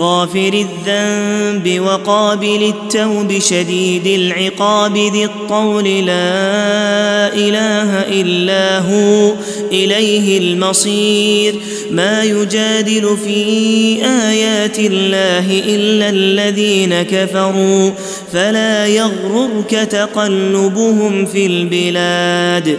غافر الذنب وقابل التوب شديد العقاب ذي الطول لا إله إلا هو إليه المصير. ما يجادل في آيات الله إلا الذين كفروا. فلا يغررك تقلبهم في البلاد.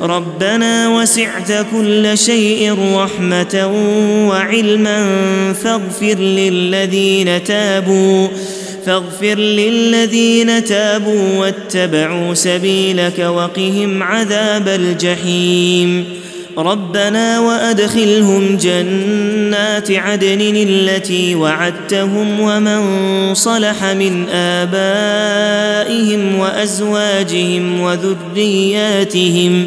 ربنا وسعت كل شيء رحمة وعلما فاغفر للذين تابوا فاغفر للذين تابوا واتبعوا سبيلك وقهم عذاب الجحيم. ربنا وأدخلهم جنات عدن التي وعدتهم ومن صلح من آبائهم وأزواجهم وذرياتهم.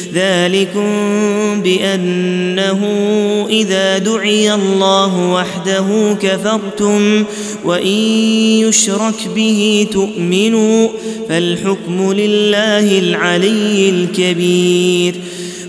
ذلكم بأنه إذا دعي الله وحده كفرتم وإن يشرك به تؤمنوا فالحكم لله العلي الكبير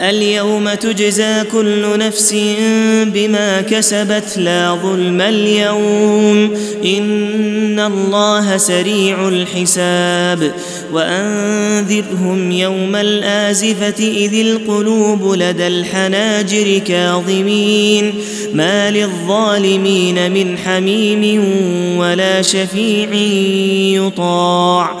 اليوم تجزى كل نفس بما كسبت لا ظلم اليوم. إن الله سريع الحساب. وأنذرهم يوم الآزفة إذ القلوب لدى الحناجر كاظمين. ما للظالمين من حميم ولا شفيع يطاع.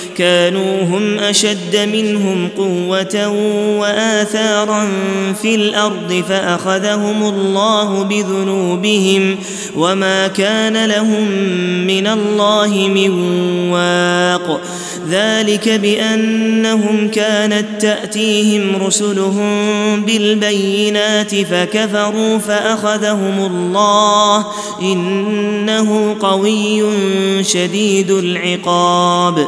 كانوا هم أشد منهم قوة وآثارا في الأرض فأخذهم الله بذنوبهم وما كان لهم من الله من واق. ذلك بأنهم كانت تأتيهم رسلهم بالبينات فكفروا فأخذهم الله. إنه قوي شديد العقاب.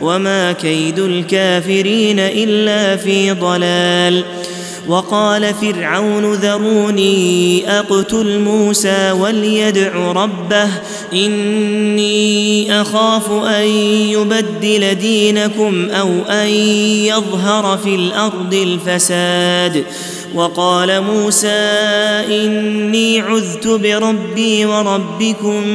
وما كيد الكافرين الا في ضلال وقال فرعون ذروني اقتل موسى وليدع ربه اني اخاف ان يبدل دينكم أو ان يظهر في الأرض الفساد وقال موسى إني عذت بربي وربكم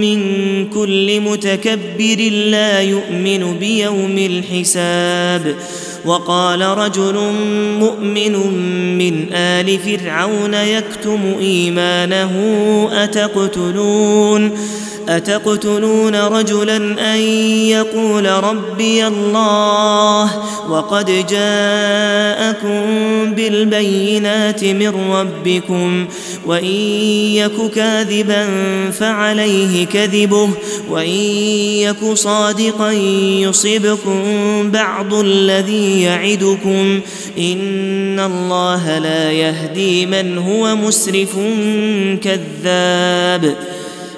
من كل متكبر لا يؤمن بيوم الحساب. وقال رجل مؤمن من آل فرعون يكتم إيمانه أتقتلون؟ أتقتلون رجلا أن يقول ربي الله وقد جاءكم بالبينات من ربكم وإن يك كاذبا فعليه كذبه وإن يك صادقا يصبكم بعض الذي يعدكم إن الله لا يهدي من هو مسرف كذاب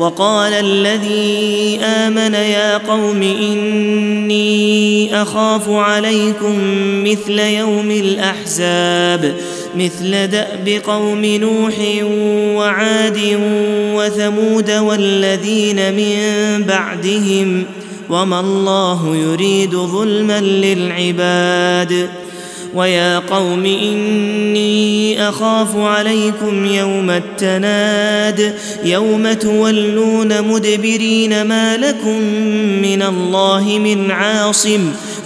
وقال الذي آمن يا قوم إني أخاف عليكم مثل يوم الأحزاب مثل دأب قوم نوح وعاد وثمود والذين من بعدهم وما الله يريد ظلما للعباد. ويا قوم إني أخاف عليكم يوم التناد يوم تولون مدبرين ما لكم من الله من عاصم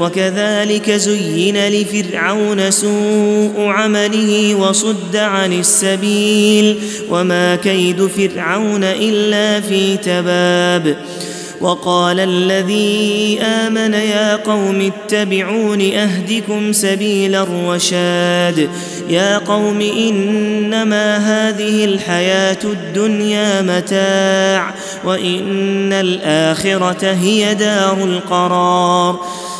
وكذلك زين لفرعون سوء عمله وصد عن السبيل وما كيد فرعون إلا في تباب. وقال الذي آمن يا قوم اتبعون أهدكم سبيل الرشاد. يا قوم إنما هذه الحياة الدنيا متاع وإن الآخرة هي دار القرار.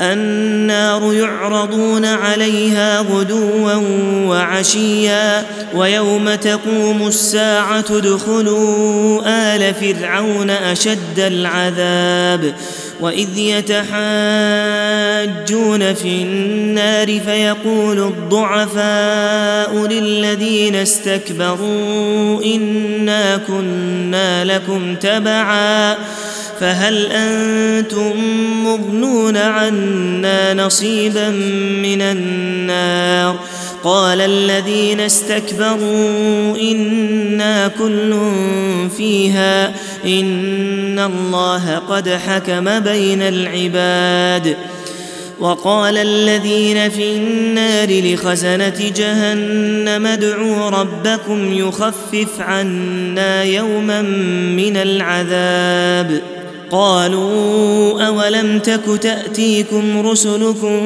النار يعرضون عليها غدوا وعشيا ويوم تقوم الساعة ادخلوا آل فرعون أشد العذاب وإذ يتحاجون في النار فيقول الضعفاء للذين استكبروا إنا كنا لكم تبعا فهل أنتم مغنون عنا نصيبا من النار؟ قال الذين استكبروا إنا كل فيها إن الله قد حكم بين العباد. وقال الذين في النار لخزنة جهنم ادعوا ربكم يخفف عنا يوما من العذاب. قالوا أولم تك تأتيكم رسلكم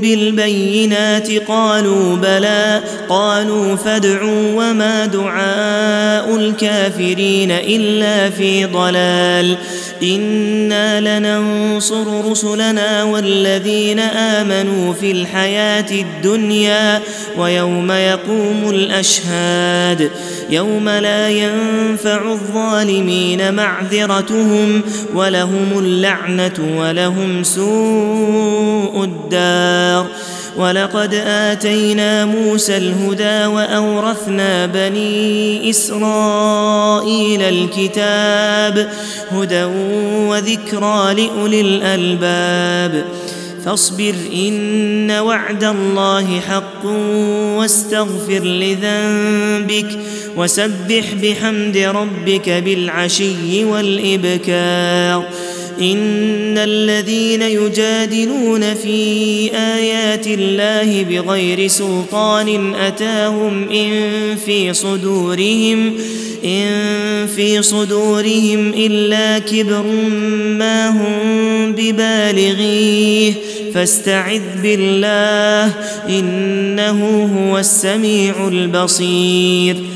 بالبينات قالوا بلى قالوا فادعوا وما دعاء الكافرين إلا في ضلال إنا لننصر رسلنا والذين آمنوا في الحياة الدنيا ويوم يقوم الأشهاد يوم لا ينفع الظالمين معذرتهم ولهم اللعنة ولهم سوء الدار. ولقد آتينا موسى الهدى وأورثنا بني إسرائيل الكتاب هدى وذكرى لأولي الألباب. فاصبر إن وعد الله حق واستغفر لذنبك وسبح بحمد ربك بالعشي والإبكار. إن الذين يجادلون في آيات الله بغير سلطان أتاهم إن في صدورهم إن في صدورهم إلا كبر ما هم ببالغيه. فاستعذ بالله إنه هو السميع البصير.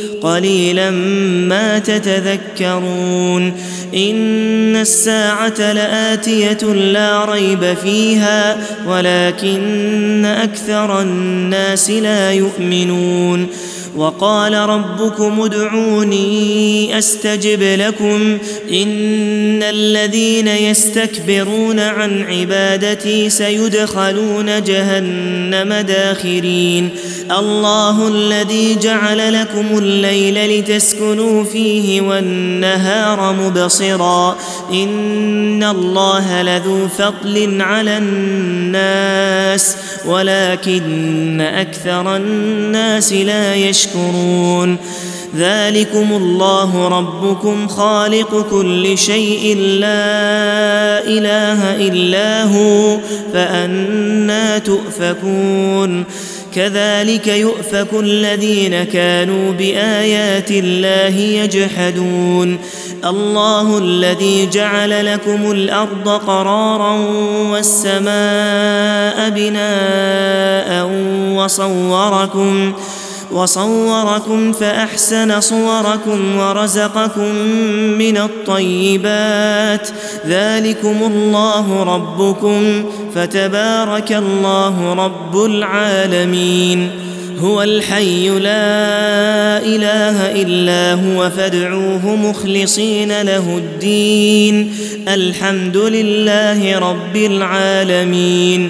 قليلا ما تتذكرون إن الساعة لآتية لا ريب فيها ولكن أكثر الناس لا يؤمنون وقال ربكم ادعوني أستجب لكم إن الذين يستكبرون عن عبادتي سيدخلون جهنم داخرين الله الذي جعل لكم الليل لتسكنوا فيه والنهار مبصرا إن الله لذو فضل على الناس ولكن أكثر الناس لا يشكرون ذلكم الله ربكم خالق كل شيء لا إله إلا هو فأنا تؤفكون. كذلك يؤفك الذين كانوا بآيات الله يجحدون. الله الذي جعل لكم الأرض قرارا والسماء بناء وصوركم وصوركم فأحسن صوركم ورزقكم من الطيبات. ذلكم الله ربكم فتبارك الله رب العالمين. هو الحي لا إله إلا هو فادعوه مخلصين له الدين. الحمد لله رب العالمين.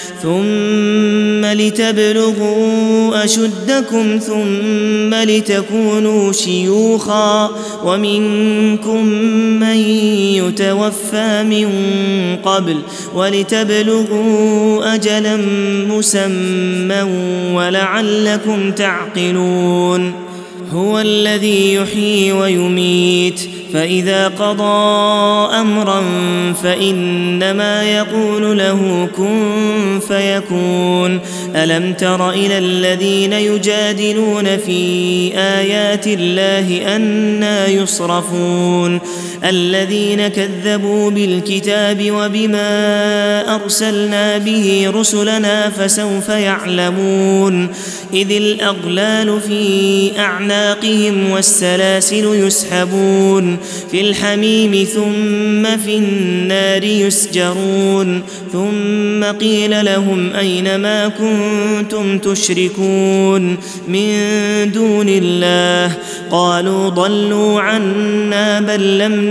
ثم لتبلغوا أشدكم ثم لتكونوا شيوخا ومنكم من يتوفى من قبل ولتبلغوا أجلا مسمى ولعلكم تعقلون هو الذي يحيي ويميت فإذا قضى أمرا فإنما يقول له كن فيكون. ألم تر إلى الذين يجادلون في آيات الله أنا يصرفون؟ الذين كذبوا بالكتاب وبما أرسلنا به رسلنا فسوف يعلمون إذ الأغلال في أعناقهم والسلاسل يسحبون في الحميم ثم في النار يسجرون ثم قيل لهم أين ما كنتم تشركون من دون الله قالوا ضلوا عنا بل لم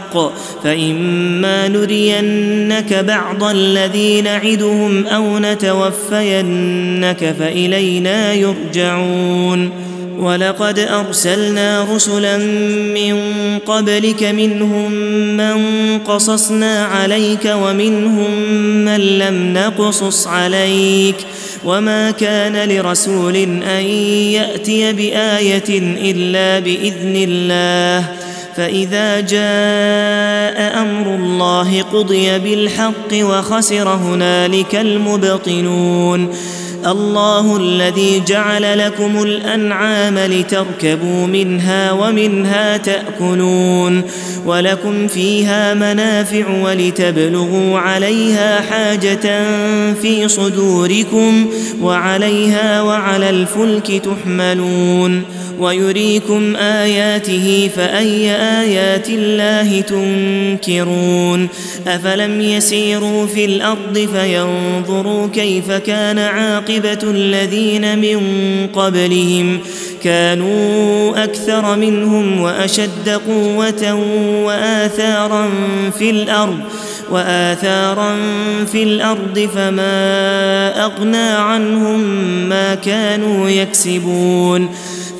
فإما نرينك بعض الذي نعدهم أو نتوفينك فإلينا يرجعون ولقد أرسلنا رسلا من قبلك منهم من قصصنا عليك ومنهم من لم نقصص عليك وما كان لرسول أن يأتي بآية إلا بإذن الله فإذا جاء أمر الله قضي بالحق وخسر هنالك المبطلون. الله الذي جعل لكم الأنعام لتركبوا منها ومنها تأكلون. ولكم فيها منافع ولتبلغوا عليها حاجة في صدوركم وعليها وعلى الفلك تحملون. ويريكم آياته فأي آيات الله تنكرون؟ أفلم يسيروا في الأرض فينظروا كيف كان عاقبة الذين من قبلهم؟ كانوا أكثر منهم وأشد قوة وآثارا في الأرض وآثارا في الأرض فما أغنى عنهم ما كانوا يكسبون.